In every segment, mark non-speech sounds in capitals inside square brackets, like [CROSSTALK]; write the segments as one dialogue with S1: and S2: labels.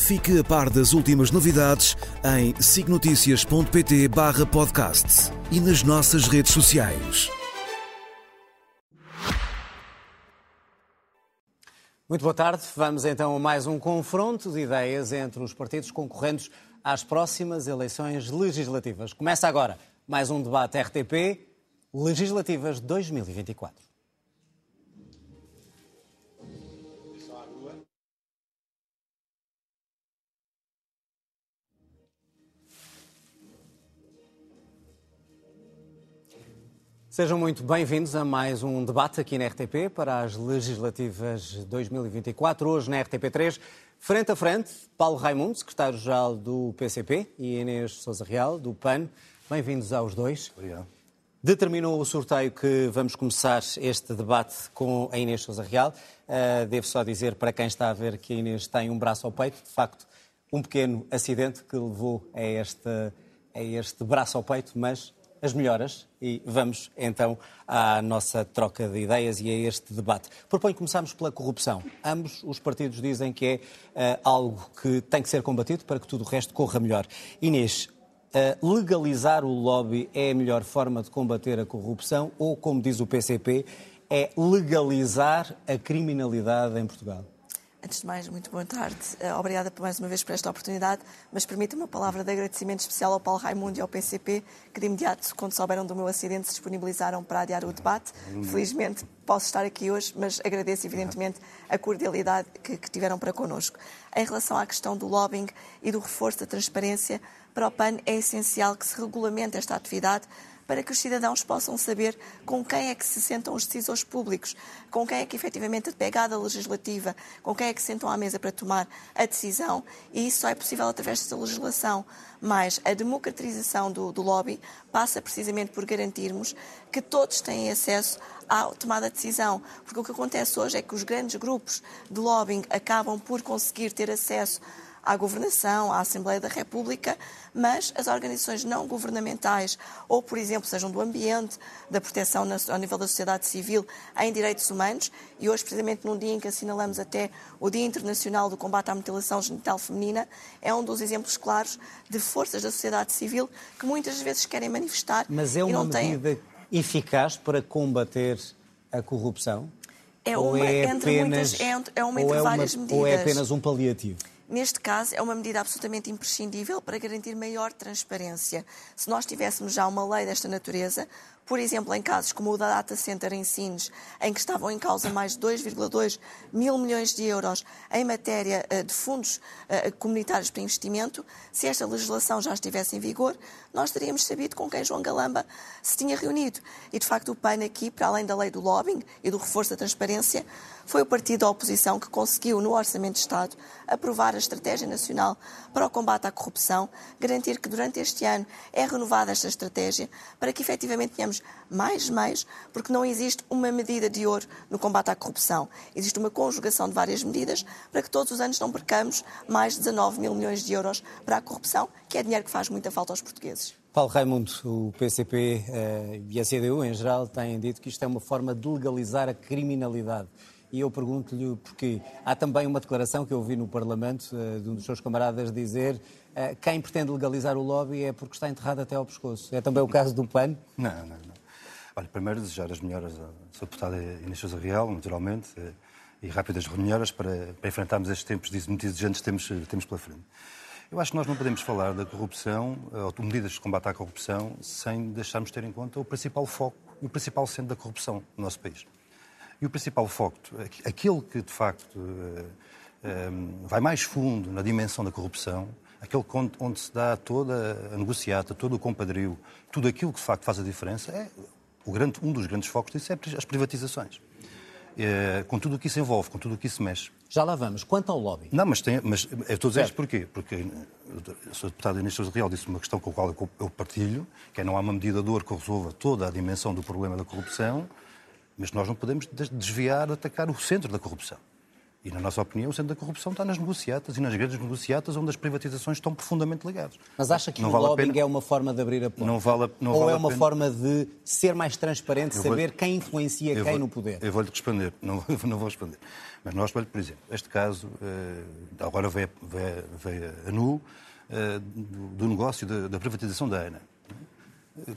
S1: Fique a par das últimas novidades em signoticias.pt barra podcast e nas nossas redes sociais.
S2: Muito boa tarde. Vamos então a mais um confronto de ideias entre os partidos concorrentes às próximas eleições legislativas. Começa agora mais um debate RTP Legislativas 2024. Sejam muito bem-vindos a mais um debate aqui na RTP para as legislativas 2024. Hoje na RTP3, frente a frente, Paulo Raimundo, secretário-geral do PCP, e Inês Souza Real, do PAN. Bem-vindos aos dois.
S3: Obrigado.
S2: Determinou o sorteio que vamos começar este debate com a Inês Souza Real. Uh, devo só dizer para quem está a ver que a Inês tem um braço ao peito, de facto, um pequeno acidente que levou a este, a este braço ao peito, mas as melhoras e vamos então à nossa troca de ideias e a este debate. Proponho começarmos pela corrupção. Ambos os partidos dizem que é uh, algo que tem que ser combatido para que tudo o resto corra melhor. Inês, uh, legalizar o lobby é a melhor forma de combater a corrupção ou, como diz o PCP, é legalizar a criminalidade em Portugal?
S4: Antes de mais, muito boa tarde. Eh, obrigada mais uma vez por esta oportunidade, mas permita-me uma palavra de agradecimento especial ao Paulo Raimundo e ao PCP, que de imediato, quando souberam do meu acidente, se disponibilizaram para adiar o debate. Felizmente posso estar aqui hoje, mas agradeço evidentemente a cordialidade que, que tiveram para connosco. Em relação à questão do lobbying e do reforço da transparência, para o PAN é essencial que se regulamente esta atividade para que os cidadãos possam saber com quem é que se sentam os decisores públicos, com quem é que efetivamente a pegada legislativa, com quem é que se sentam à mesa para tomar a decisão, e isso só é possível através desta legislação. Mas a democratização do, do lobby passa precisamente por garantirmos que todos têm acesso à tomada de decisão. Porque o que acontece hoje é que os grandes grupos de lobbying acabam por conseguir ter acesso à governação, à Assembleia da República, mas as organizações não governamentais, ou, por exemplo, sejam do ambiente, da proteção ao nível da sociedade civil, em direitos humanos, e hoje, precisamente num dia em que assinalamos até o Dia Internacional do Combate à Mutilação Genital Feminina, é um dos exemplos claros de forças da sociedade civil que muitas vezes querem manifestar.
S2: Mas é uma medida têm... eficaz para combater a corrupção?
S4: É uma, é entre apenas, muitas, é, é uma entre é várias
S2: uma,
S4: medidas.
S2: Ou é apenas um paliativo?
S4: Neste caso, é uma medida absolutamente imprescindível para garantir maior transparência. Se nós tivéssemos já uma lei desta natureza, por exemplo, em casos como o da Data Center em Sines, em que estavam em causa mais de 2,2 mil milhões de euros em matéria eh, de fundos eh, comunitários para investimento, se esta legislação já estivesse em vigor, nós teríamos sabido com quem João Galamba se tinha reunido. E, de facto, o PAN aqui, para além da lei do lobbying e do reforço da transparência, foi o partido da oposição que conseguiu, no Orçamento de Estado, aprovar a Estratégia Nacional para o Combate à Corrupção, garantir que durante este ano é renovada esta estratégia para que efetivamente tenhamos mais meios, porque não existe uma medida de ouro no combate à corrupção. Existe uma conjugação de várias medidas para que todos os anos não percamos mais de 19 mil milhões de euros para a corrupção, que é dinheiro que faz muita falta aos portugueses.
S2: Paulo Raimundo, o PCP eh, e a CDU em geral têm dito que isto é uma forma de legalizar a criminalidade. E eu pergunto-lhe porquê. Há também uma declaração que eu ouvi no Parlamento eh, de um dos seus camaradas dizer quem pretende legalizar o lobby é porque está enterrado até ao pescoço. É também o caso do PAN?
S3: Não, não, não. Olha, primeiro desejar as melhoras à sua deputada Inês Sousa Real, naturalmente, eh, e rápidas melhoras para, para enfrentarmos estes tempos muito exigentes que temos, temos pela frente. Eu acho que nós não podemos falar da corrupção, ou de medidas de combate à corrupção, sem deixarmos de ter em conta o principal foco e o principal centro da corrupção no nosso país. E o principal foco, aquele que de facto vai mais fundo na dimensão da corrupção, aquele onde se dá toda a negociata, todo o compadrio, tudo aquilo que de facto faz a diferença, é o grande, um dos grandes focos disso é as privatizações. eh, com tudo o que isso envolve, com tudo o que isso mexe.
S2: Já lá vamos. Quanto ao lobby?
S3: Não, mas, tem, mas eu estou a dizer isto porquê? Porque eu sou deputado Inês Sousa Real disse uma questão com a qual eu partilho, que é não há uma medida de que resolva toda a dimensão do problema da corrupção, mas nós não podemos desviar, atacar o centro da corrupção. E, na nossa opinião, o centro da corrupção está nas negociatas e nas grandes negociatas onde as privatizações estão profundamente ligadas.
S2: Mas acha que não o vale lobbying é uma forma de abrir a porta?
S3: Não vale, não
S2: Ou
S3: vale
S2: é uma forma de ser mais transparente,
S3: eu
S2: saber
S3: vou,
S2: quem influencia quem
S3: vou,
S2: no poder?
S3: Eu vou-lhe responder, não, [LAUGHS] não vou responder. Mas nós, por exemplo, este caso, eh, agora veio, veio, veio a nu, eh, do negócio da, privatização da ANA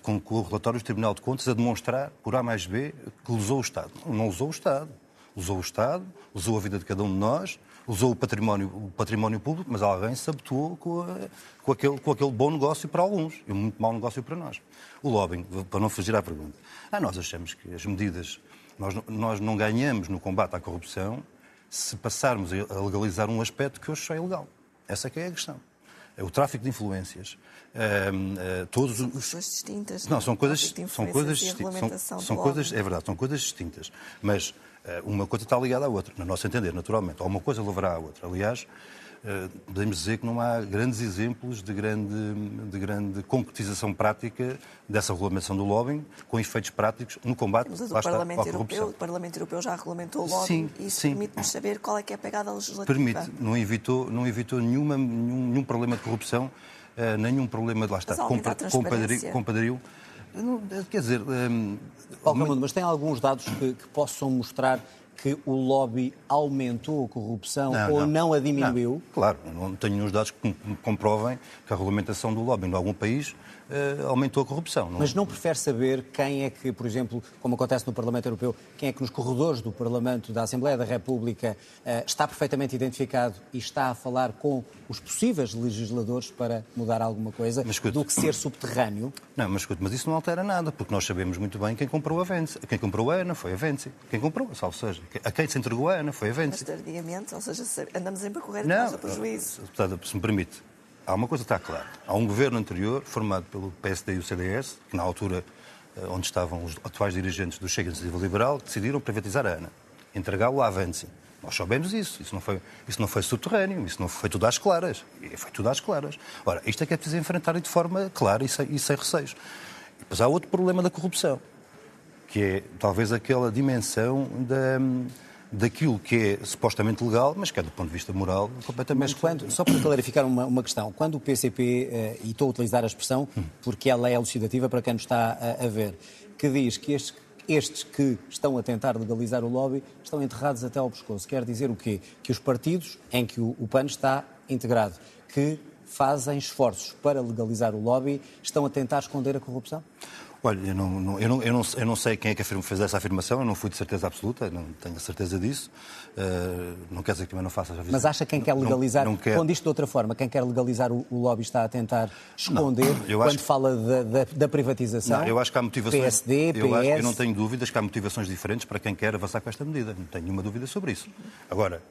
S3: com o relatório do Tribunal de Contas a demonstrar, por A mais B, que usou o Estado. Não usou o Estado. Usou o Estado, usou a vida de cada um de nós, usou o património, o património público, mas alguém se habituou com, a, com, aquele, com aquele bom negócio para alguns e um muito mau negócio para nós. O lobbying, para não fugir à pergunta. Ah, nós achamos que as medidas. Nós, nós não ganhamos no combate à corrupção se passarmos a legalizar um aspecto que hoje só é ilegal. Essa é que é a questão. É o tráfico de influências.
S4: Uh, uh, todos são coisas distintas.
S3: Não, são coisas, são coisas distintas. São, são coisas, é verdade, são coisas distintas. Mas eh, uma coisa está ligada à outra, no nosso entender, naturalmente. Ou uma coisa levará à outra. Aliás, eh, podemos dizer que não há grandes exemplos de grande, de grande concretização prática dessa regulamentação do lobbying, com efeitos práticos no combate
S4: Mas o Parlamento, Europeu, o Parlamento Europeu já regulamentou o lobbying sim, e isso permite-nos saber qual é que é a pegada legislativa.
S3: Permite, não evitou, não evitou nenhuma, nenhum, nenhum problema de corrupção, uh, nenhum problema de lá está, compadrio, compadrio, quer dizer, um,
S2: Paulo Raimundo, mas tem alguns dados que, que, possam mostrar que o lobby aumentou a corrupção não, ou não, não a diminuiu?
S3: Não, claro, não tenho nenhum dados que comprovem que a regulamentação do lobby em algum país uh, aumentou a corrupção.
S2: Não? Mas não prefere saber quem é que, por exemplo, como acontece no Parlamento Europeu, quem é que nos corredores do Parlamento, da Assembleia da República, uh, está perfeitamente identificado e está a falar com os possíveis legisladores para mudar alguma coisa escute, do que ser subterrâneo?
S3: Não, mas escute, mas isso não altera nada, porque nós sabemos muito bem quem comprou a Vence. Quem comprou a ANA foi a Vence. Quem comprou, salvo seja, a quem se entregou a ANA foi a Vence.
S4: Mas tardiamente, ou seja, andamos em para correr não, prejuízo.
S3: Deputada, se me permite, há uma coisa que está clara. Há um governo anterior, formado pelo PSD e o CDS, que na altura eh, onde estavam os atuais dirigentes do Chega Iniciativa Liberal, decidiram privatizar a ANA, entregá-lo à Avance. Nós soubemos isso. Isso não, foi, isso não foi subterrâneo, isso não foi tudo às claras. Foi tudo às claras. Ora, isto é que é preciso enfrentar de forma clara e sem, e sem receios. Depois há outro problema da corrupção, que é talvez aquela dimensão da daquilo que é supostamente legal, mas que é do ponto de vista moral completamente...
S2: Mas quando, só para clarificar uma, uma questão, quando o PCP, eh, e estou a utilizar a expressão porque ela é elucidativa para quem nos está a, a ver, que diz que estes, estes que estão a tentar legalizar o lobby estão enterrados até ao pescoço, quer dizer o quê? Que os partidos em que o PAN está integrado, que fazem esforços para legalizar o lobby, estão a tentar esconder a corrupção?
S3: Olha, eu não, não, eu, não, eu, não, eu não sei quem é que fez essa afirmação, eu não fui de certeza absoluta, não tenho certeza disso. Uh, não quer dizer que também não faça já
S2: Mas acha que quem quer legalizar, não, quer... quando isto de outra forma, quem quer legalizar o, o lobby está a tentar esconder quando acho... fala da, da, da, privatização?
S3: Não, eu acho que há motivações. PSD, PS... Eu, acho, eu não tenho dúvidas que há motivações diferentes para quem quer avançar com esta medida, não tenho nenhuma dúvida sobre isso. Agora,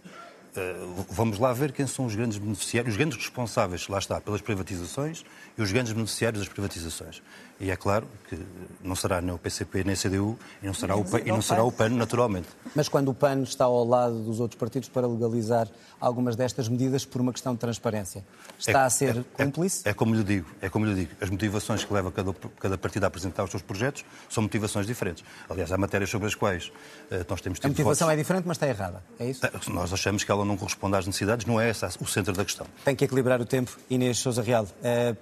S3: eh, vamos lá ver quem são os grandes beneficiários, os grandes responsáveis, lá está, pelas privatizações e os grandes beneficiários das privatizações. E é claro que não será nem o PCP nem a CDU e não será, o, PAN, e não será o PAN, naturalmente.
S2: Mas quando o PAN está ao lado dos outros partidos para legalizar algumas destas medidas por uma questão de transparência, está é, a ser é, cúmplice?
S3: É, é, como lhe digo, é como lhe digo. As motivações que leva cada, cada partido a apresentar os seus projetos são motivações diferentes. Aliás, há matérias sobre as quais uh, nós temos tido
S2: A motivação votos. é diferente, mas está errada, é isso?
S3: Uh, nós achamos que ela não corresponde às necessidades, não é esse o centro da questão.
S2: Tem que equilibrar o tempo. Inês Sousa Real, uh,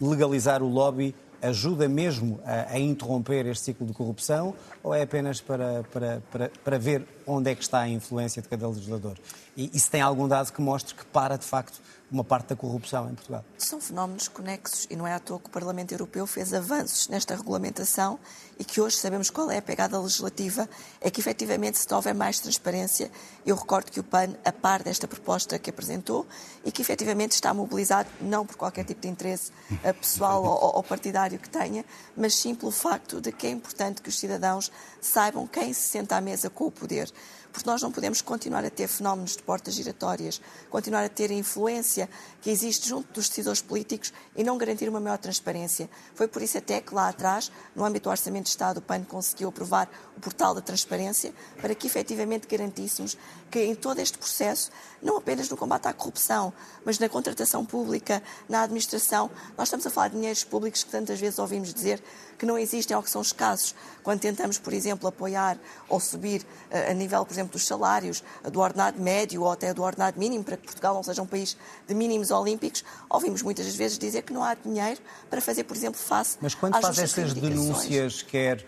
S2: legalizar o lobby ajuda mesmo a, a, interromper este ciclo de corrupção ou é apenas para, para, para, para ver onde é que está a influência de cada legislador? E, e se tem algum dado que mostre que para, de facto, uma parte da corrupção em Portugal.
S4: São fenómenos conexos e não é à toa que o Parlamento Europeu fez avanços nesta regulamentação e que hoje sabemos qual é a pegada legislativa, é que efetivamente se houver mais transparência, eu recordo que o PAN, a par desta proposta que apresentou e que efetivamente está mobilizado não por qualquer tipo de interesse eh, pessoal ou, ou partidário que tenha, mas sim pelo facto de que é importante que os cidadãos saibam quem se senta à mesa com o poder porque nós não podemos continuar a ter fenómenos de portas giratórias, continuar a ter a influência que existe junto dos decisores políticos e não garantir uma maior transparência. Foi por isso até que lá atrás, no âmbito do Orçamento de Estado, o PAN conseguiu aprovar o portal da transparência para que efetivamente garantíssemos que em todo este processo, não apenas no combate à corrupção, mas na contratação pública, na administração, nós estamos a falar de dinheiros públicos que tantas vezes ouvimos dizer que não existem ou que são escassos. Quando tentamos, por exemplo, apoiar ou subir eh, a nível, por exemplo, dos salários, do ordenado médio ou até do ordenado mínimo, para que Portugal não seja um país de mínimos olímpicos, ouvimos muitas vezes dizer que não há dinheiro para fazer, por exemplo, face
S2: Mas quando faz estas denúncias, quer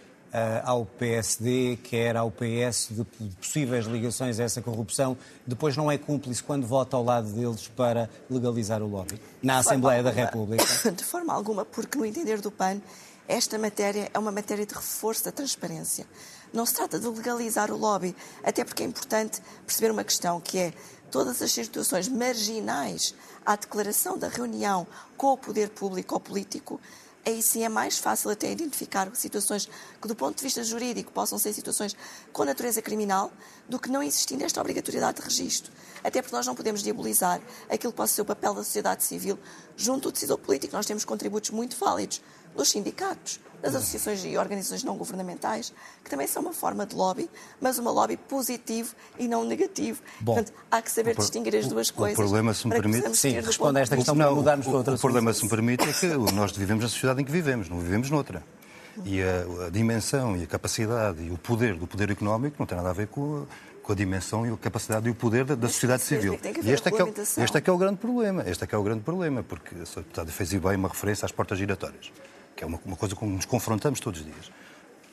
S2: ao PSD, quer ao PS, de possíveis ligações a essa corrupção, depois não é cúmplice quando vota ao lado deles para legalizar o lobby na Assembleia da República? [COUGHS]
S4: De forma alguma, porque no entender do PAN, esta matéria é uma matéria de reforço da transparência. Não se trata de legalizar o lobby, até porque é importante perceber uma questão que é todas as situações marginais à declaração da reunião com o poder público ou político aí sim é mais fácil até identificar situações que, do ponto de vista jurídico, possam ser situações com natureza criminal, do que não existindo esta obrigatoriedade de registro. Até porque nós não podemos diabolizar aquilo que possa ser o papel da sociedade civil junto do decisor político. Nós temos contributos muito válidos dos sindicatos, das associações e organizações não governamentais, que também são uma forma de lobby, mas uma lobby positivo e não negativo. Bom, Portanto, há que saber distinguir as duas coisas.
S3: O problema, se me permite...
S2: Sim, responda a esta questão para mudarmos para outra
S3: O problema, se me permite, é que nós vivemos na sociedade em que vivemos, não vivemos noutra. E a, a, dimensão e a capacidade e o poder do poder económico não tem nada a ver com, com a dimensão e a capacidade e o poder da, da sociedade civil.
S4: E este é, que é,
S3: este é que é o grande problema. Este é que é o grande problema, porque a deputada fez bem uma referência às portas giratórias que é uma, uma coisa com que nos confrontamos todos os dias.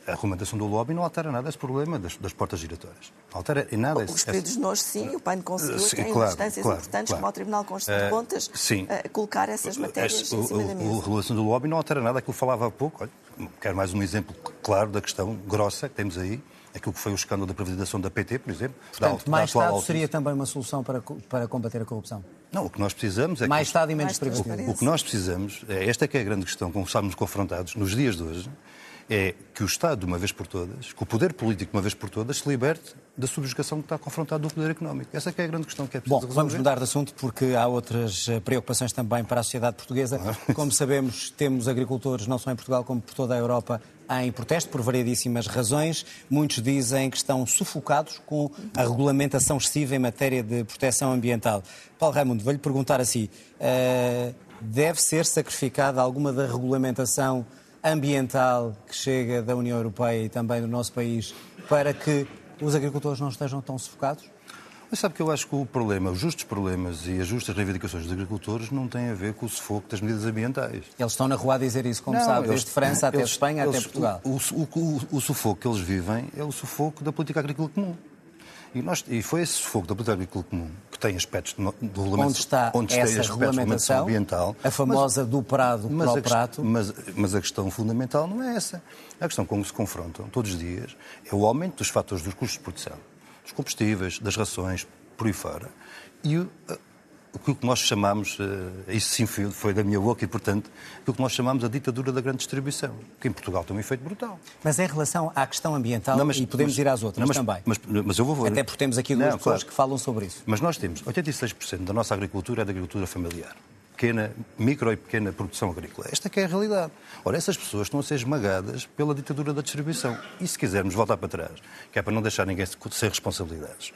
S3: A argumentação do lobby não altera nada esse problema das, das portas giratórias. Não altera em nada
S4: esse... Os períodos nós, sim, o PAN conseguiu, sim, tem claro, instâncias claro, importantes, claro. como o Tribunal Constitucional de Contas, uh, sim. Uh, colocar essas matérias Esse, em cima
S3: o,
S4: da mesa.
S3: A regulação do lobby não altera nada aquilo que falava há pouco. Olha, quero mais um exemplo claro da questão grossa que temos aí, aquilo que foi o escândalo da privatização da PT, por exemplo.
S2: Portanto, da, mais da Estado seria também uma solução para, para combater a corrupção?
S3: Não, o que nós precisamos é
S2: Mais
S3: que...
S2: Estado e menos privatização.
S3: O, o, que nós precisamos, é, esta que é a grande questão com que estamos confrontados nos dias de hoje, é que o Estado, de uma vez por todas, que o poder político, de uma vez por todas, se liberte da subjugação que está confrontado do poder económico. Essa é a grande questão que é preciso
S2: Bom, resolver. vamos mudar de assunto porque há outras eh, preocupações também para a sociedade portuguesa. Como sabemos, temos agricultores, não só em Portugal como por toda a Europa, em protesto por variedíssimas razões. Muitos dizem que estão sufocados com a regulamentação excessiva em matéria de proteção ambiental. Paulo Raimundo, vou-lhe perguntar assim, uh, deve ser sacrificada alguma da regulamentação ambiental que chega da União Europeia e também do nosso país para que os agricultores não estejam tão sufocados?
S3: Mas sabe que eu acho que o problema, os justos problemas e as justas reivindicações dos agricultores não têm a ver com o sufoco das medidas ambientais.
S2: Eles estão na rua a dizer isso, como não, sabe, eles, desde França até eles, Espanha eles, até Portugal.
S3: O, o, o, o, sufoco que eles vivem é o sufoco da política agrícola comum. E, nós, e foi esse sufoco da política agrícola comum que tem aspectos de regulamentação,
S2: onde está onde essa regulamentação ambiental, a famosa mas, do prado mas para o prato.
S3: Mas, mas, a questão fundamental não é essa. A questão com que se confrontam todos os dias é o aumento dos fatores dos custos de produção dos combustíveis, das rações, por aí fora. E o, o que nós chamamos, eh, isso sim foi, da minha boca e, portanto, o que nós chamamos a ditadura da grande distribuição, que em Portugal tem um efeito brutal.
S2: Mas em relação à questão ambiental, não, mas, e podemos mas, ir às outras não, mas, também.
S3: Mas, mas, eu vou...
S2: Até porque temos aqui duas não, pessoas claro. que falam sobre isso.
S3: Mas nós temos 86% da nossa agricultura é da agricultura familiar. Pequena, micro e pequena produção agrícola. Esta é a realidade. Ora, essas pessoas estão a ser esmagadas pela ditadura da distribuição. E se quisermos voltar para trás, que é para não deixar ninguém ser responsabilidades,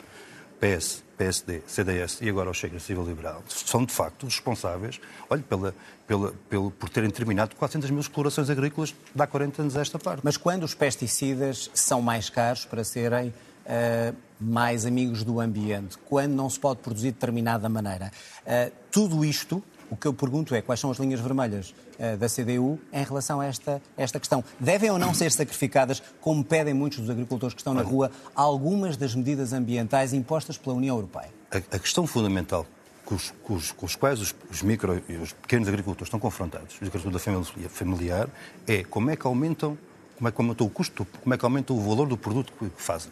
S3: PS, PSD, CDS e agora o Chega Civil Liberal, são de facto responsáveis, olhe, pela, pela, pelo, por terem terminado 400 mil explorações agrícolas de há 40 anos a esta parte.
S2: Mas quando os pesticidas são mais caros para serem uh, mais amigos do ambiente, quando não se pode produzir de determinada maneira, uh, tudo isto o que eu pergunto é quais são as linhas vermelhas uh, da CDU em relação a esta, esta questão. Devem ou não ser sacrificadas, como pedem muitos dos agricultores que estão na rua, algumas das medidas ambientais impostas pela União Europeia?
S3: A, a questão fundamental com os, com os, com os quais os, os, micro e os pequenos agricultores estão confrontados, os agricultores da familiar, é como é que aumentam como é que aumentou o custo, como é que aumenta o valor do produto que fazem.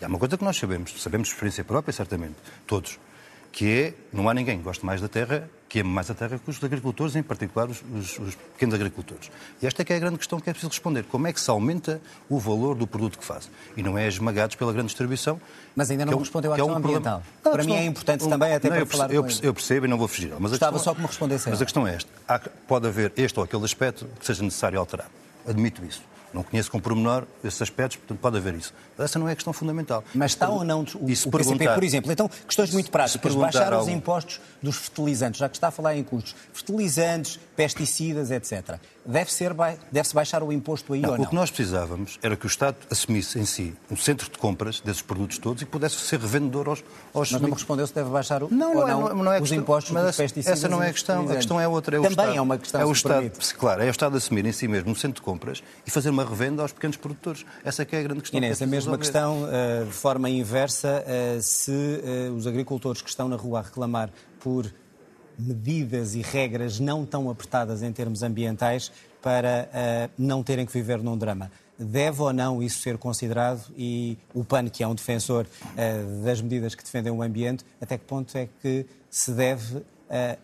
S3: E há uma coisa que nós sabemos, sabemos de experiência própria, certamente, todos, que é, não há ninguém que goste mais da terra, que ame mais a terra que os agricultores, em particular os, os, os, pequenos agricultores. E esta é que é a grande questão que é preciso responder. Como é que se aumenta o valor do produto que faz? E não é esmagados pela grande distribuição.
S2: Mas ainda não é um, respondeu à é questão é um ambiental. Não, para questão, mim é importante um, também, até não, para
S3: eu
S2: falar
S3: eu, eu percebo e não vou fugir. Mas
S2: Gostava só que me respondesse.
S3: Mas a questão é esta. Há, pode haver este ou aquele aspecto que seja necessário alterar. Admito isso. Não conheço com pormenor esses aspectos, portanto pode haver isso. Essa não é a questão fundamental.
S2: Mas está ou não o, o PCP, por exemplo? Então, questões muito práticas. Baixar os impostos dos fertilizantes, já que está a falar em custos. Fertilizantes, pesticidas, etc. Deve-se deve baixar o imposto aí
S3: não,
S2: ou não?
S3: O que nós precisávamos era que o Estado assumisse em si um centro de compras desses produtos todos e pudesse ser revendedor aos... aos
S2: mas não me respondeu se deve baixar o,
S3: não,
S2: não,
S3: é,
S2: não,
S3: não é
S2: os
S3: questão,
S2: impostos
S3: mas
S2: dos pesticidas.
S3: Essa não é a questão. A questão é outra. É
S2: Também
S3: Estado,
S2: é uma questão,
S3: é o
S2: Estado,
S3: permite. Claro, é o Estado assumir em si mesmo um centro de compras e fazer uma revenda aos pequenos produtores. Essa é que é a grande questão.
S2: Inês,
S3: que
S2: é a mesma questão, uh, de forma inversa, uh, se uh, os agricultores que estão na rua a reclamar por medidas e regras não tão apertadas em termos ambientais para uh, não terem que viver num drama. Deve ou não isso ser considerado e o PAN, que é um defensor uh, das medidas que defendem o ambiente, até que ponto é que se deve uh,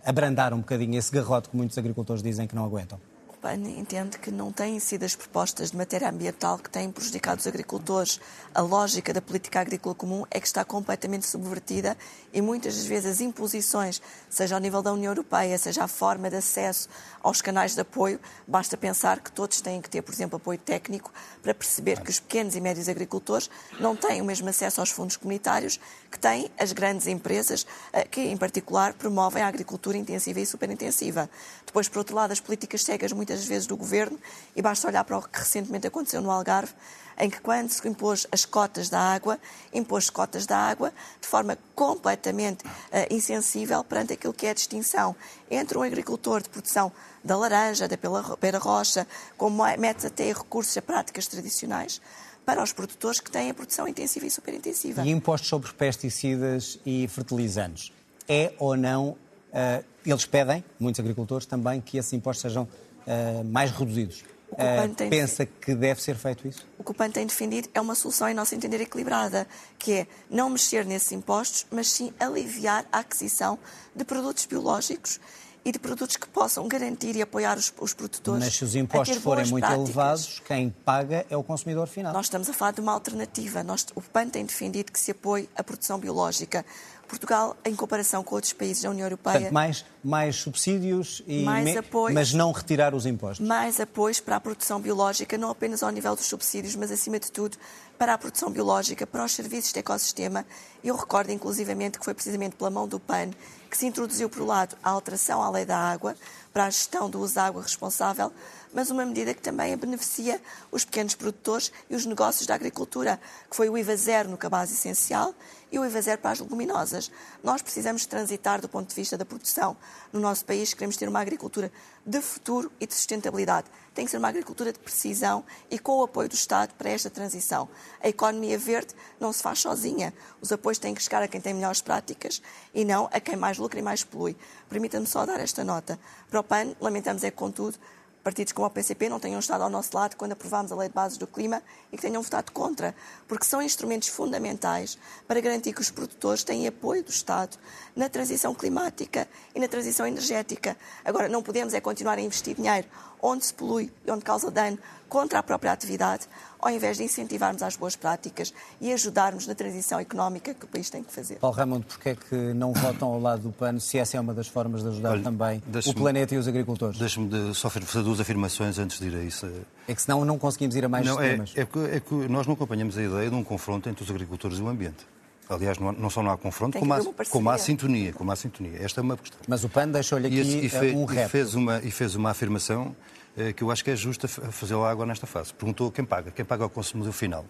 S2: abrandar um bocadinho esse garrote que muitos agricultores dizem que não aguentam?
S4: PAN entende que não têm sido as propostas de matéria ambiental que têm prejudicado os agricultores. A lógica da política agrícola comum é que está completamente subvertida e muitas das vezes as imposições, seja ao nível da União Europeia, seja a forma de acesso aos canais de apoio, basta pensar que todos têm que ter, por exemplo, apoio técnico para perceber que os pequenos e médios agricultores não têm o mesmo acesso aos fundos comunitários que têm as grandes empresas eh, que, em particular, promovem a agricultura intensiva e superintensiva. Depois, por outro lado, as políticas cegas muitas vezes do governo, e basta olhar para o que recentemente aconteceu no Algarve, em que quando se impôs as cotas da água, impôs cotas da água de forma completamente uh, insensível perante aquilo que é a distinção entre um agricultor de produção da laranja, da pera rocha, como mete até recursos a práticas tradicionais, para os produtores que têm a produção intensiva e superintensiva.
S2: E impostos sobre pesticidas e fertilizantes. É ou não, uh, eles pedem, muitos agricultores também, que esses impostos sejam uh, mais reduzidos. Uh, pensa que deve ser feito isso?
S4: O que o PAN tem defendido é uma solução, em nosso entender, equilibrada, que é não mexer nesses impostos, mas sim aliviar a aquisição de produtos biológicos e de produtos que possam garantir e apoiar os, os produtores.
S2: Mas se os impostos forem muito práticas, elevados, quem paga é o consumidor final.
S4: Nós estamos a falar de uma alternativa. Nós, o PAN tem defendido que se apoie a produção biológica. Portugal, em comparação com outros países da União Europeia.
S2: Portanto, mais, mais subsídios, e mais apoios, mas não retirar os impostos.
S4: Mais apoios para a produção biológica, não apenas ao nível dos subsídios, mas acima de tudo para a produção biológica, para os serviços de ecossistema. Eu recordo, inclusivamente, que foi precisamente pela mão do PAN que se introduziu, por um lado, a alteração à lei da água para a gestão do uso da água responsável, mas uma medida que também beneficia os pequenos produtores e os negócios da agricultura, que foi o IVA zero no cabaz essencial e o IVA zero para as leguminosas. Nós precisamos transitar do ponto de vista da produção. No nosso país queremos ter uma agricultura de futuro e de sustentabilidade. Tem que ser uma agricultura de precisão e com o apoio do Estado para esta transição. A economia verde não se faz sozinha. Os apoios têm que chegar a quem tem melhores práticas e não a quem mais lucra e mais polui. Permita-me só dar esta nota. Para o PAN, lamentamos é contudo, partidos como o PCP não tenham estado ao nosso lado quando aprovámos a Lei de Bases do Clima e que tenham votado contra, porque são instrumentos fundamentais para garantir que os produtores têm apoio do Estado na transição climática e na transição energética. Agora, não podemos é continuar a investir dinheiro onde se polui e onde causa dano contra a própria atividade, ao invés de incentivarmos as boas práticas e ajudarmos na transição económica que o país tem que fazer.
S2: Paulo Raimundo, porquê é que não votam ao lado do PAN, se essa é uma das formas de ajudar Olha, também o planeta e os agricultores?
S3: Deixe-me só fazer duas afirmações antes de ir a isso.
S2: É que senão não conseguimos ir a mais
S3: não,
S2: é, temas.
S3: É, é, que, é que nós não acompanhamos a ideia de um confronto entre os agricultores e o ambiente. Aliás, não, não só não há confronto, como há, como há, sintonia. Como há sintonia. Esta é uma questão.
S2: Mas o PAN deixou-lhe aqui e, e fe, um
S3: rap. E fez uma, e fez uma afirmação eh, que eu acho que é justa fazer lá agora nesta fase. Perguntou quem paga. Quem paga é o consumidor final.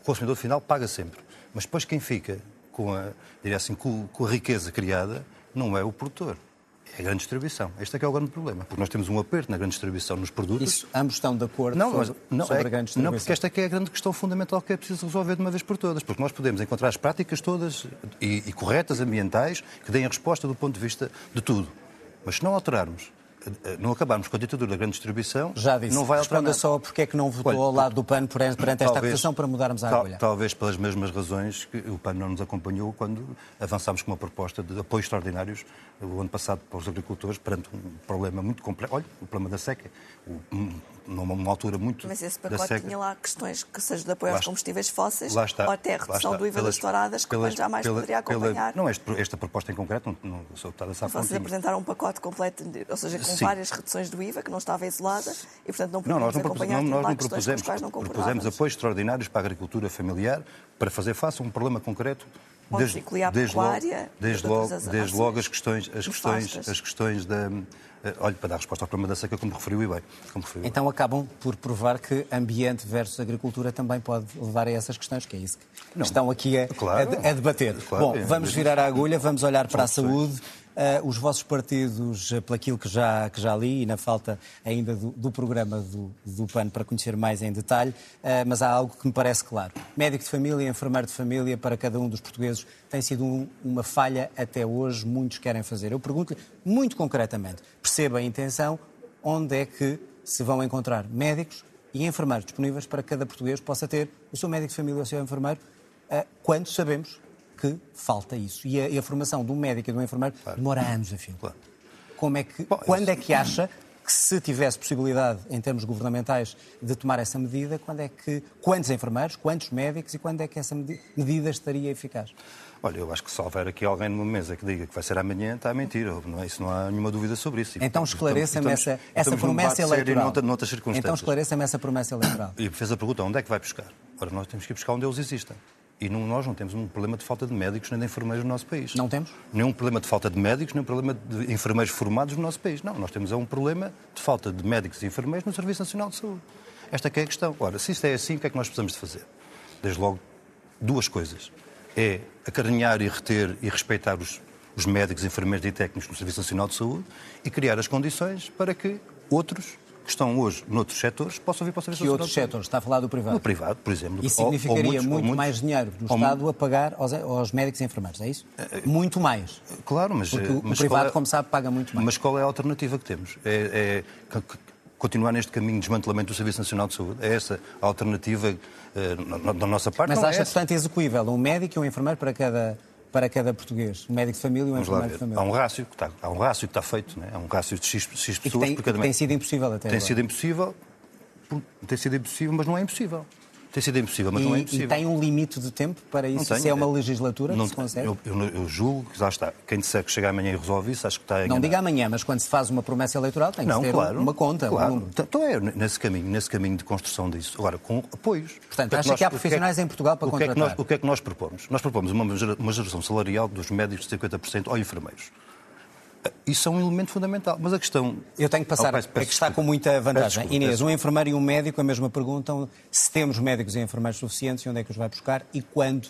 S3: O consumidor final paga sempre. Mas depois quem fica com a, diria assim, com, a riqueza criada não é o produtor. É a grande distribuição. Este é que é o grande problema. Porque nós temos um aperto na grande distribuição nos produtos.
S2: Isso, ambos estão de acordo não, sobre, não, sobre
S3: é,
S2: a grande distribuição.
S3: Não, porque esta é que é a grande questão fundamental que é preciso resolver de uma vez por todas. Porque nós podemos encontrar as práticas todas e, e corretas, ambientais, que deem a resposta do ponto de vista de tudo. Mas se não alterarmos eh, não acabarmos com a ditadura da grande distribuição,
S2: Já disse.
S3: não vai alterar
S2: Responda
S3: nada.
S2: só porque é que não votou
S3: Olha,
S2: ao lado do PAN perante esta
S3: Talvez-
S2: acusação para mudarmos a
S3: tal-
S2: agulha.
S3: Talvez pelas mesmas razões que o PAN não nos acompanhou quando avançámos com uma proposta de apoios extraordinários o ano passado para os agricultores perante um problema muito complexo. Olha, o problema da seca. O- um- numa uma altura muito
S4: Mas esse
S3: da
S4: pacote
S3: seca.
S4: tinha lá questões que seja de apoio aos combustíveis fósseis
S3: Lá está.
S4: ou até a redução do IVA
S3: Pelas-
S4: das touradas, que
S3: pelas-
S4: jamais
S3: pela-
S4: poderia
S3: pela-
S4: acompanhar.
S3: Não, este- esta proposta em concreto, não, não sou deputada Sá
S4: Vocês apresentaram um pacote completo, ou seja, com
S3: Sim.
S4: várias reduções do IVA, que não estava isolada, e portanto não
S3: Não, nós não, propus-
S4: acompanhar
S3: não, nós não propusemos,
S4: quais não
S3: propusemos apoios extraordinários para a agricultura familiar para fazer face a um problema concreto.
S4: A
S3: desde logo, desde logo, desde logo as questões, as questões, as questões da. Eh, Olha, para dar resposta ao problema da seca, como referiu e bem. Como referiu bem.
S2: Então acabam por provar que ambiente versus agricultura também pode levar a essas questões, que é isso que
S3: Não.
S2: estão aqui a,
S3: Claro.
S2: a- a debater.
S3: Claro,
S2: Bom,
S3: é
S2: vamos virar a agulha, vamos olhar para a saúde. Ah, os vossos partidos, ah, pelaquilo que já, que já li, e na falta ainda do, do programa do, do PAN para conhecer mais em detalhe, ah, mas há algo que me parece claro. Médico de família, enfermeiro de família, para cada um dos portugueses, tem sido um- uma falha até hoje, muitos querem fazer. Eu pergunto-lhe, muito concretamente, perceba a intenção, onde é que se vão encontrar médicos e enfermeiros disponíveis para que cada português possa ter o seu médico de família ou o seu enfermeiro, quando sabemos que falta isso. E a, e a formação de um médico e de um enfermeiro demora anos a fio.
S3: Claro.
S2: Como é que,
S3: Bom,
S2: quando é que acha que se tivesse possibilidade, em termos governamentais, de tomar essa medida, quando é que, quantos enfermeiros, quantos médicos e quando é que essa medi- medida estaria eficaz?
S3: Olha, eu acho que se houver aqui alguém numa mesa que diga que vai ser amanhã, está a mentir. Não é, isso não há nenhuma dúvida sobre isso.
S2: Então esclareça-me essa, essa promessa eleitoral.
S3: noutra- noutras circunstâncias.
S2: Então esclareça-me essa promessa eleitoral.
S3: E fez a pergunta, onde é que vai buscar? Ora, nós temos que ir buscar onde eles existem. E não- nós não temos um problema de falta de médicos nem de enfermeiros no nosso país.
S2: Não temos?
S3: Nenhum problema de falta de médicos, nem um problema de enfermeiros formados no nosso país. Não, nós temos é um problema de falta de médicos e enfermeiros no Serviço Nacional de Saúde. Esta é que é a questão. Ora, se isto é assim, o que é que nós precisamos de fazer? Desde logo, duas coisas. É acarinhar e reter e respeitar os, os médicos, enfermeiros e técnicos no Serviço Nacional de Saúde e criar as condições para que outros que estão hoje noutros setores possam vir para o Serviço
S2: Que outros setores? Está a falar do privado.
S3: No privado, por exemplo.
S2: Isso
S3: Ou- ou
S2: significaria
S3: muitos- ou
S2: muito
S3: muitos-
S2: mais dinheiro do
S3: ou mu-
S2: Estado a pagar aos, aos médicos e enfermeiros, é isso? Muito mais.
S3: Claro, mas...
S2: Porque
S3: eh,
S2: o
S3: mas
S2: privado,
S3: é-
S2: como sabe, paga muito mais.
S3: Mas qual é a alternativa que temos? É, é continuar neste caminho de desmantelamento do Serviço Nacional de Saúde? É essa a alternativa eh, na- da nossa parte?
S2: Mas
S3: é
S2: acha,
S3: essa.
S2: portanto, execuível um médico e um enfermeiro para cada, para cada português? Um médico de família e um enfermeiro de família?
S3: Há um rácio que está, há um rácio que está feito, né? há um rácio de X, X
S2: E que
S3: pessoas
S2: tem,
S3: por cada
S2: tem sido impossível até
S3: Tem
S2: agora.
S3: sido impossível, por- tem sido impossível, mas não é impossível. Tem sido impossível, mas
S2: E,
S3: não é
S2: e
S3: impossível.
S2: tem um limite de tempo para isso?
S3: tenho.
S2: Se é uma legislatura
S3: Não
S2: que se consegue?
S3: Eu, eu- eu julgo que já está. Quem disser que chega amanhã e resolve isso, acho que está
S2: Não diga amanhã, mas quando se faz uma promessa eleitoral tem que
S3: Não,
S2: se ter
S3: claro.
S2: uma conta, um
S3: claro.
S2: número.
S3: Então é nesse caminho, nesse caminho de construção disso. Agora, com apoios.
S2: Portanto,
S3: é
S2: acha
S3: nós-
S2: que há
S3: o é
S2: profissionais em Portugal para
S3: o que é que nós,
S2: contratar?
S3: O que é que nós propomos? Nós propomos uma uma geração salarial dos médicos de 50% ou enfermeiros. Isso é um elemento fundamental. Mas a questão.
S2: Eu tenho que passar,
S3: Oh, peço-
S2: é
S3: peço
S2: que está com muita
S3: Peço
S2: vantagem.
S3: desculpa,
S2: Inês,
S3: peço
S2: um enfermeiro e um médico, a mesma perguntam se temos médicos e enfermeiros suficientes onde é que os vai buscar e quando,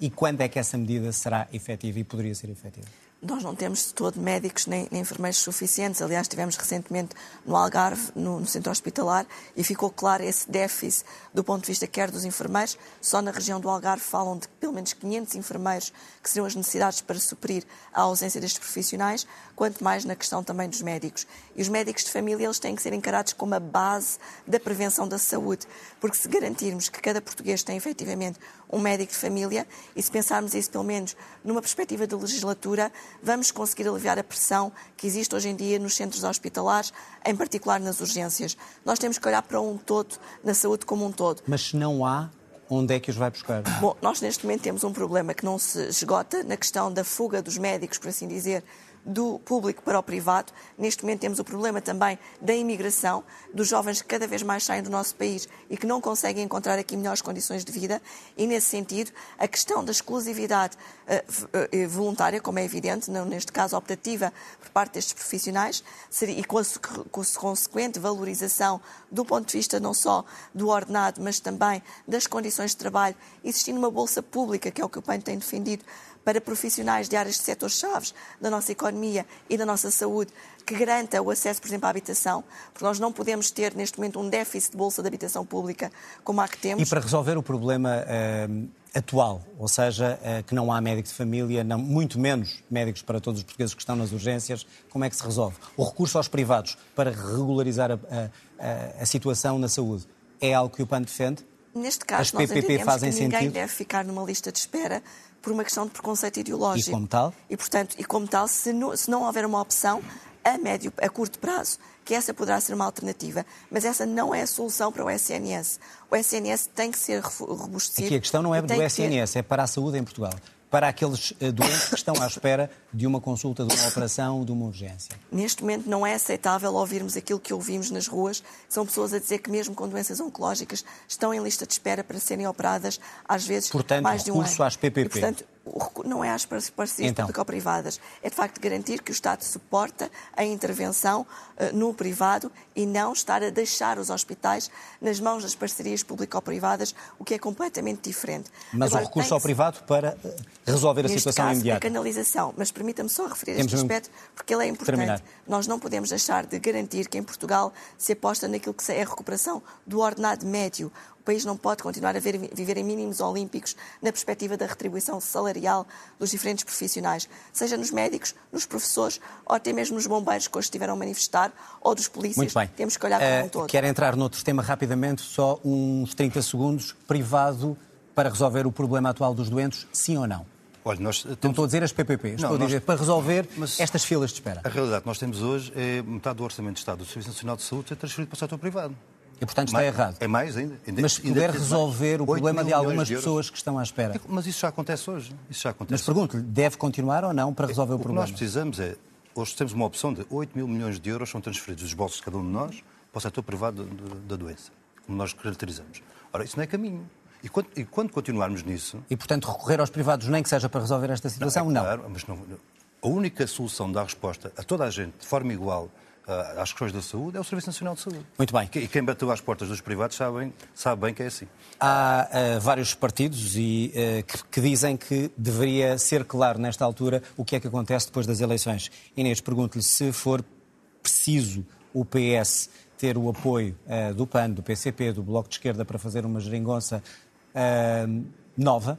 S2: e quando é que essa medida será efetiva e poderia ser efetiva.
S4: Nós não temos de todo médicos nem, nem enfermeiros suficientes. Aliás, estivemos recentemente no Algarve, no, no centro hospitalar, e ficou claro esse déficit do ponto de vista quer dos enfermeiros. Só na região do Algarve falam de pelo menos 500 enfermeiros que seriam as necessidades para suprir a ausência destes profissionais, quanto mais na questão também dos médicos. E os médicos de família eles têm que ser encarados como a base da prevenção da saúde, porque se garantirmos que cada português tem efetivamente um médico de família, e se pensarmos isso pelo menos numa perspectiva de legislatura, vamos conseguir aliviar a pressão que existe hoje em dia nos centros hospitalares, em particular nas urgências. Nós temos que olhar para um todo, na saúde como um todo.
S2: Mas se não há, onde é que os vai buscar?
S4: Bom, nós neste momento temos um problema que não se esgota na questão da fuga dos médicos, por assim dizer, do público para o privado. Neste momento temos o problema também da imigração, dos jovens que cada vez mais saem do nosso país e que não conseguem encontrar aqui melhores condições de vida. E, nesse sentido, a questão da exclusividade eh, voluntária, como é evidente, neste caso optativa, por parte destes profissionais, seria- e com a, com a consequente valorização do ponto de vista não só do ordenado, mas também das condições de trabalho, existindo uma bolsa pública, que é o que o PAN tem defendido, para profissionais de áreas de setores-chave da nossa economia e da nossa saúde, que garanta o acesso, por exemplo, à habitação, porque nós não podemos ter, neste momento, um déficit de bolsa de habitação pública como há que temos.
S2: E para resolver o problema, hum, atual, ou seja, que não há médico de família, não, muito menos médicos para todos os portugueses que estão nas urgências, como é que se resolve? O recurso aos privados para regularizar a, a, a situação na saúde é algo que o PAN defende?
S4: Neste caso, As nós PPP fazem que ninguém sentido? deve ficar numa lista de espera por uma questão de preconceito ideológico.
S2: E como tal?
S4: E, portanto, e como tal, se não, se não houver uma opção a médio, a curto prazo, que essa poderá ser uma alternativa, mas essa não é a solução para o SNS. O SNS tem que ser robustecido.
S2: Aqui a questão não é do SNS, ter... é para a saúde em Portugal para aqueles eh, doentes que estão à espera de uma consulta, de uma operação, de uma urgência?
S4: Neste momento não é aceitável ouvirmos aquilo que ouvimos nas ruas. São pessoas a dizer que mesmo com doenças oncológicas estão em lista de espera para serem operadas, às vezes
S2: portanto,
S4: mais de um ano.
S2: Portanto, às PPP.
S4: E, portanto, não é às parcerias então. público-privadas. É, de facto, garantir que o Estado suporta a intervenção uh, no privado e não estar a deixar os hospitais nas mãos das parcerias público-privadas, o que é completamente diferente.
S2: Mas Agora, o recurso ao privado para eh, resolver a situação
S4: caso,
S2: imediata?
S4: a canalização. Mas permita-me só referir Temos este aspecto, porque ele é importante. Terminar. Nós não podemos deixar de garantir que em Portugal se aposta naquilo que é a recuperação do ordenado médio. O país não pode continuar a ver, viver em mínimos olímpicos na perspectiva da retribuição salarial dos diferentes profissionais, seja nos médicos, nos professores ou até mesmo nos bombeiros que hoje estiveram a manifestar ou dos polícias.
S2: Muito bem.
S4: Temos que olhar para uh, um todo.
S2: Quero entrar noutro tema rapidamente, só uns 30 segundos. Privado para resolver o problema atual dos doentes, sim ou não?
S3: Olha, nós
S2: temos... Não estou a dizer as PPP, estou não, a dizer nós... para resolver Mas estas filas de espera.
S3: A realidade que nós temos hoje é metade do Orçamento de Estado do Serviço Nacional de Saúde é transferido para o setor privado.
S2: E, portanto, está
S3: mais,
S2: errado.
S3: É mais ainda. ainda
S2: mas puder resolver o problema de algumas de pessoas que estão à espera.
S3: Mas isso já acontece hoje. Isso já acontece
S2: mas pergunto-lhe, deve continuar ou não para resolver
S3: o,
S2: o problema?
S3: O que nós precisamos é, hoje temos uma opção de 8 mil milhões de euros são transferidos dos bolsos de cada um de nós para o setor privado da doença, como nós caracterizamos. Ora, isso não é caminho. E quando, e quando, continuarmos nisso...
S2: E, portanto, recorrer aos privados nem que seja para resolver esta situação,
S3: não. É claro, não. mas não, a única solução dar resposta a toda a gente de forma igual às questões da saúde é o Serviço Nacional de Saúde.
S2: Muito bem.
S3: E quem bateu às portas dos privados sabe, sabe bem que é assim.
S2: Há uh, vários partidos e, uh, que, que, dizem que deveria ser claro nesta altura o que é que acontece depois das eleições. Inês, pergunto-lhe se for preciso o PS ter o apoio do PAN, do PCP, do Bloco de Esquerda para fazer uma geringonça nova,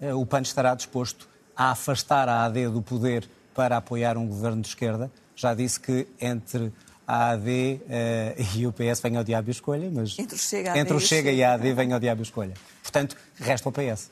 S2: uh, o PAN estará disposto a afastar a AD do poder para apoiar um governo de esquerda. Já disse que entre a AD uh, eh, [LAUGHS] e o PS vem ao diabo e escolha, mas
S4: entre o Chega,
S2: entre o Chega e a AD vem ao diabo e escolha. Portanto, resta o PS.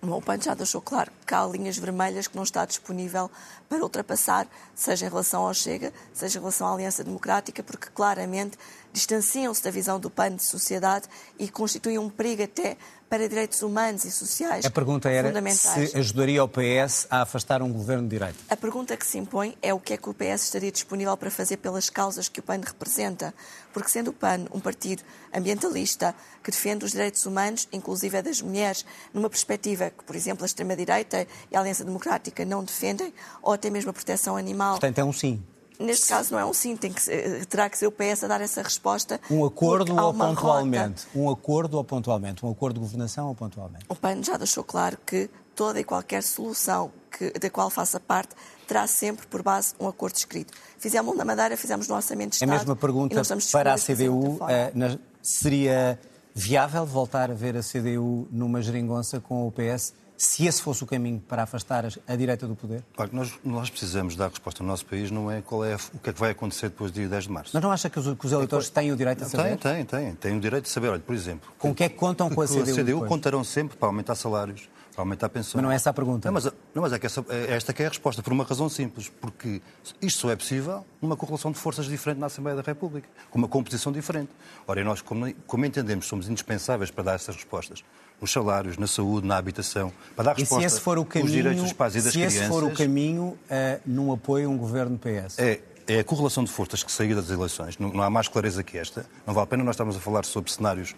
S4: O PAN já deixou claro que há linhas vermelhas que não está disponível para ultrapassar, seja em relação ao Chega, seja em relação à Aliança Democrática, porque claramente distanciam-se da visão do PAN de sociedade e constituem um perigo até para direitos humanos e sociais
S2: A pergunta era se ajudaria o PS a afastar um governo de direito.
S4: A pergunta que se impõe é o que é que o PS estaria disponível para fazer pelas causas que o PAN representa. Porque sendo o PAN um partido ambientalista que defende os direitos humanos, inclusive a das mulheres, numa perspectiva que, por exemplo, a extrema-direita e a Aliança Democrática não defendem, ou até mesmo a proteção animal.
S2: Portanto, é um sim.
S4: Neste caso não é um sim, tem que, terá que ser o PS a dar essa resposta.
S2: Um acordo ou pontualmente? Rota. Um acordo ou pontualmente? Um acordo de governação ou pontualmente?
S4: O PAN já deixou claro que toda e qualquer solução que, da qual faça parte terá sempre por base um acordo escrito. Fizemos na Madeira, fizemos no Orçamento de Estado.
S2: A mesma pergunta para a CDU. Eh, seria viável voltar a ver a CDU numa geringonça com o PS se esse fosse o caminho para afastar a direita do poder?
S3: Claro, nós, nós precisamos dar resposta no nosso país, não é qual é o que é que vai acontecer depois do dia 10 de março.
S2: Mas não acha que os, que os eleitores é, têm o direito a saber?
S3: Têm, têm, têm. Têm o direito de saber. Olha, por exemplo...
S2: Com o que é que contam com a CDU? A
S3: CDU
S2: depois?
S3: contarão sempre para aumentar salários, aumentar pensões.
S2: Mas não é essa a pergunta.
S3: Não, mas, não, mas é, que essa, é esta que é a resposta, por uma razão simples. Porque isto só é possível numa correlação de forças diferente na Assembleia da República, com uma composição diferente. Ora, nós, como, como entendemos, somos indispensáveis para dar essas respostas nos salários, na saúde, na habitação, para dar resposta
S2: e se esse for o caminho, direitos dos pais e das se crianças... Se esse for o caminho, uh, num apoio a um governo PS?
S3: É, é a correlação de forças que saiu das eleições. Não, não, há mais clareza que esta. Não vale a pena nós estarmos a falar sobre cenários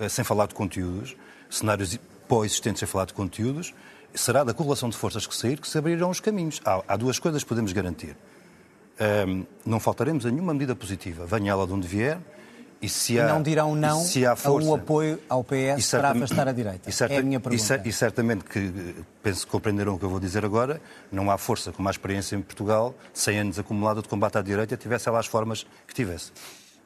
S3: uh, sem falar de conteúdos, cenários pós-existentes sem falar de conteúdos. Será da correlação de forças que sair que se abrirão os caminhos. Há, há duas coisas que podemos garantir. Um, não faltaremos a nenhuma medida positiva, venha ela de onde vier,
S2: e se há, não dirão não força, a um apoio ao PS para afastar a direita? E certa, é a minha pergunta.
S3: E, e, certamente que, penso que compreenderam o que eu vou dizer agora, não há força como a experiência em Portugal, 100 anos acumulada de combate à direita, tivesse ela as formas que tivesse.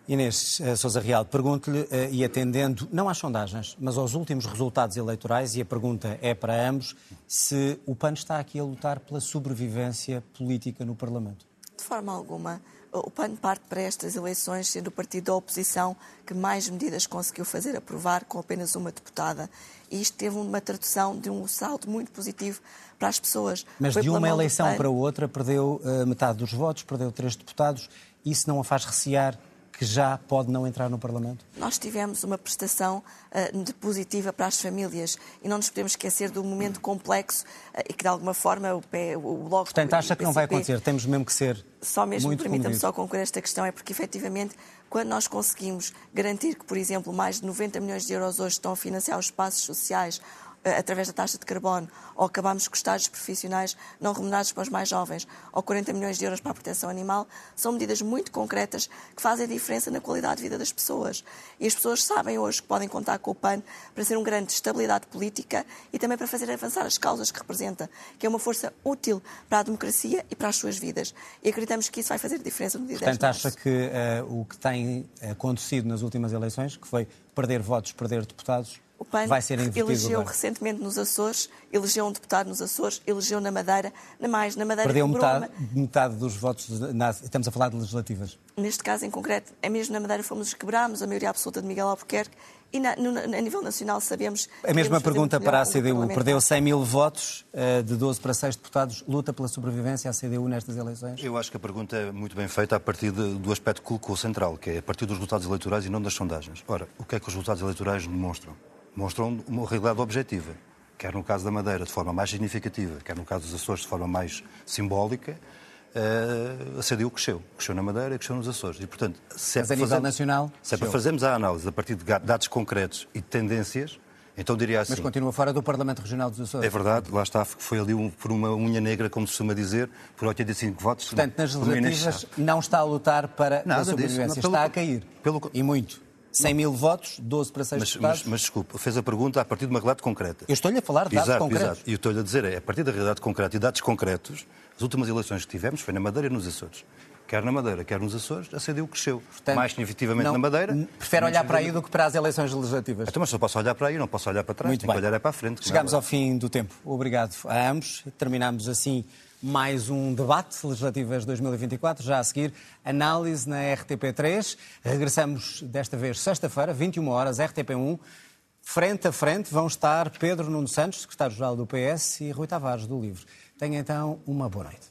S2: Inês uh, Sousa Real, pergunto-lhe, uh, e atendendo não às sondagens, mas aos últimos resultados eleitorais, e a pergunta é para ambos, se o PAN está aqui a lutar pela sobrevivência política no Parlamento.
S4: De forma alguma. O PAN parte para estas eleições sendo o partido da oposição que mais medidas conseguiu fazer aprovar com apenas uma deputada. E isto teve uma tradução de um salto muito positivo para as pessoas.
S2: Mas Foi de uma eleição para outra perdeu uh, metade dos votos, perdeu três deputados. Isso não a faz recear que já pode não entrar no Parlamento?
S4: Nós tivemos uma prestação uh, de positiva para as famílias e não nos podemos esquecer do momento complexo uh, e que, de alguma forma, o, pé, o Bloco...
S2: Portanto, acha que não vai acontecer? Temos mesmo que ser
S4: Só mesmo,
S2: permita-me
S4: só concluir esta questão, é porque, efetivamente, quando nós conseguimos garantir que, por exemplo, mais de 90 milhões de euros hoje estão a financiar os espaços sociais através da taxa de carbono, ou acabamos com os estágios profissionais não remunerados para os mais jovens, ou 40 milhões de euros para a proteção animal, são medidas muito concretas que fazem diferença na qualidade de vida das pessoas. E as pessoas sabem hoje que podem contar com o PAN para ser um grande de estabilidade política e também para fazer avançar as causas que representa, que é uma força útil para a democracia e para as suas vidas. E acreditamos que isso vai fazer diferença no dia
S2: Portanto,
S4: 10
S2: acha que uh, o que tem acontecido nas últimas eleições, que foi perder votos, perder deputados,
S4: o PAN
S2: vai ser
S4: elegeu
S2: agora.
S4: recentemente nos Açores, elegeu um deputado nos Açores, elegeu na Madeira, na mais, na Madeira
S2: Perdeu metade, metade dos votos, na, estamos a falar de legislativas.
S4: Neste caso em concreto, é mesmo na Madeira fomos os que quebrámos, a maioria absoluta de Miguel Albuquerque, e na, no, a nível nacional sabemos...
S2: A mesma pergunta para a CDU. Perdeu 100 mil votos, eh, de 12 para 6 deputados. Luta pela sobrevivência à CDU nestas eleições?
S3: Eu acho que a pergunta é muito bem feita a partir de, do aspecto que colocou central, que é a partir dos resultados eleitorais e não das sondagens. Ora, o que é que os resultados eleitorais demonstram? Demonstram uma realidade objetiva, quer no caso da Madeira de forma mais significativa, quer no caso dos Açores de forma mais simbólica, uh, a CDU cresceu. Cresceu na Madeira e cresceu nos Açores. E, portanto,
S2: se é Mas a nível nacional...
S3: Se é para fazermos a análise a partir de dados concretos e de tendências, então diria assim...
S2: Mas continua fora do Parlamento Regional dos Açores.
S3: É verdade, lá está, foi ali um, por uma unha negra, como se costuma dizer, por 85 votos.
S2: Portanto, nas legislativas não está a lutar para Nada a sobrevivência, disso, não, pelo, está a cair. Pelo, e muito. 100 mil votos, 12 para 6
S3: mas,
S2: deputados.
S3: Mas, mas, desculpe, fez a pergunta a partir de uma realidade concreta.
S2: Eu estou-lhe a falar de dados
S3: exato,
S2: concretos.
S3: Exato, e eu estou-lhe a dizer, é, a partir da realidade concreta e dados concretos, as últimas eleições que tivemos foi na Madeira e nos Açores. Quer na Madeira, quer nos Açores, a CDU cresceu. Portanto, mais significativamente
S2: não,
S3: na Madeira.
S2: Prefere olhar para aí do que para as eleições legislativas.
S3: Então, mas só posso olhar para aí, não posso olhar para trás.
S2: Muito
S3: Tenho
S2: bem.
S3: que olhar é para a frente.
S2: Chegamos ao fim do tempo. Obrigado a ambos. Terminamos assim mais um debate legislativas 2024. Já a seguir, análise na RTP3. Regressamos desta vez sexta-feira, 21 horas, RTP1. Frente a frente vão estar Pedro Nuno Santos, secretário-geral do PS, e Rui Tavares, do Livro. Tenha então uma boa noite.